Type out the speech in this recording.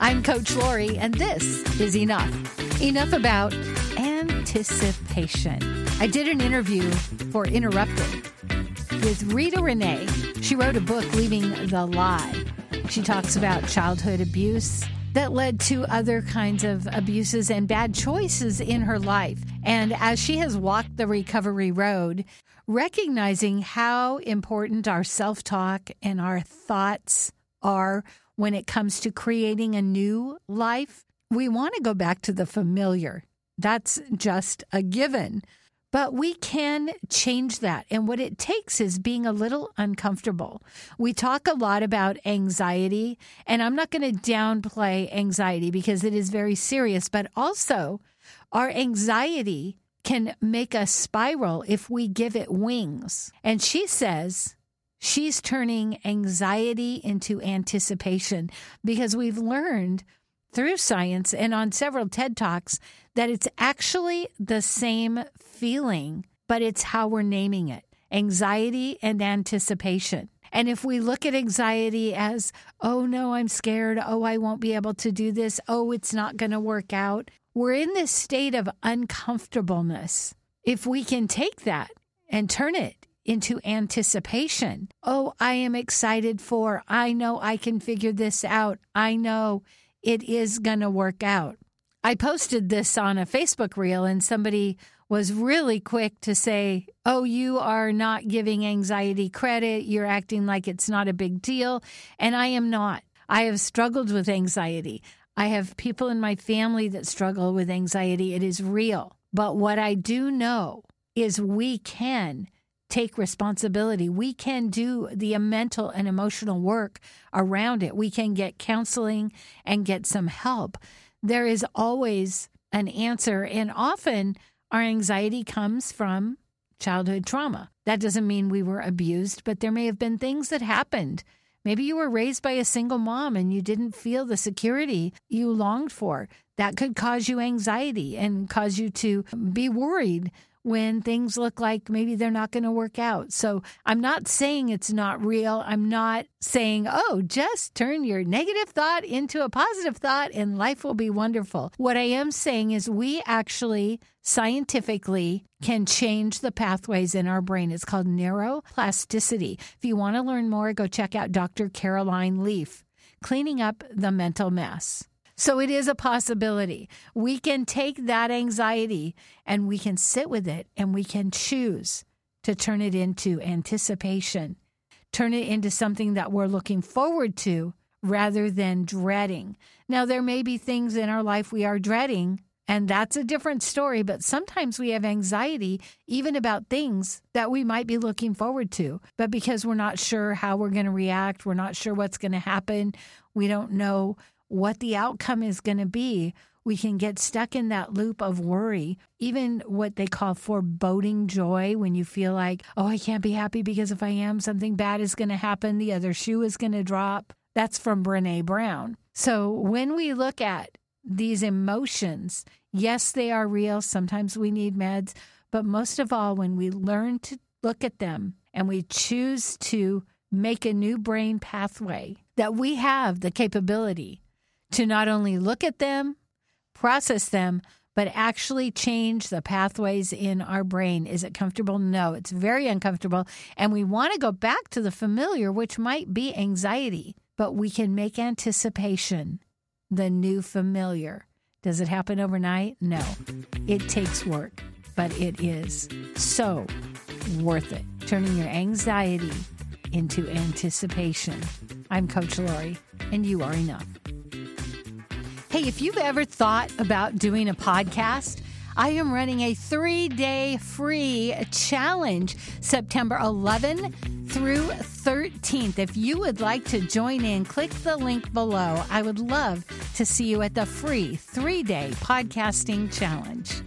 I'm Coach Lori, and this is Enough. Enough about anticipation. I did an interview for Interrupted with Rita Renee. She wrote a book, Leaving the Lie. She talks about childhood abuse that led to other kinds of abuses and bad choices in her life. And as she has walked the recovery road, recognizing how important our self talk and our thoughts are when it comes to creating a new life, we want to go back to the familiar. That's just a given. But we can change that. And what it takes is being a little uncomfortable. We talk a lot about anxiety, and I'm not going to downplay anxiety because it is very serious, but also our anxiety can make us spiral if we give it wings. And she says, She's turning anxiety into anticipation because we've learned through science and on several TED Talks that it's actually the same feeling, but it's how we're naming it anxiety and anticipation. And if we look at anxiety as, oh no, I'm scared. Oh, I won't be able to do this. Oh, it's not going to work out. We're in this state of uncomfortableness. If we can take that and turn it into anticipation. Oh, I am excited for, I know I can figure this out. I know it is going to work out. I posted this on a Facebook reel and somebody was really quick to say, Oh, you are not giving anxiety credit. You're acting like it's not a big deal. And I am not. I have struggled with anxiety. I have people in my family that struggle with anxiety. It is real. But what I do know is we can take responsibility. We can do the mental and emotional work around it. We can get counseling and get some help. There is always an answer. And often our anxiety comes from childhood trauma. That doesn't mean we were abused, but there may have been things that happened. Maybe you were raised by a single mom and you didn't feel the security you longed for. That could cause you anxiety and cause you to be worried when things look like maybe they're not going to work out. So I'm not saying it's not real. I'm not saying, oh, just turn your negative thought into a positive thought and life will be wonderful. What I am saying is we actually scientifically can change the pathways in our brain. It's called neuroplasticity. If you want to learn more, go check out Dr. Caroline Leaf, Cleaning Up the Mental Mess. So it is a possibility. We can take that anxiety and we can sit with it and we can choose to turn it into anticipation, turn it into something that we're looking forward to rather than dreading. Now, there may be things in our life we are dreading, and that's a different story, but sometimes we have anxiety even about things that we might be looking forward to. But because we're not sure how we're going to react, we're not sure what's going to happen, we don't know what the outcome is going to be, we can get stuck in that loop of worry, even what they call foreboding joy, when you feel like, oh, I can't be happy because if I am, something bad is going to happen, the other shoe is going to drop. That's from Brene Brown. So when we look at these emotions, yes, they are real. Sometimes we need meds, but most of all, when we learn to look at them and we choose to make a new brain pathway, that we have the capability to not only look at them, process them, but actually change the pathways in our brain. Is it comfortable? No, it's very uncomfortable. And we want to go back to the familiar, which might be anxiety, but we can make anticipation the new familiar. Does it happen overnight? No. It takes work, but it is so worth it. Turning your anxiety into anticipation. I'm Coach Lori, and you are enough. Hey, if you've ever thought about doing a podcast, I am running a three day free challenge September 11 through 13th. If you would like to join in, click the link below. I would love to see you at the free three day podcasting challenge.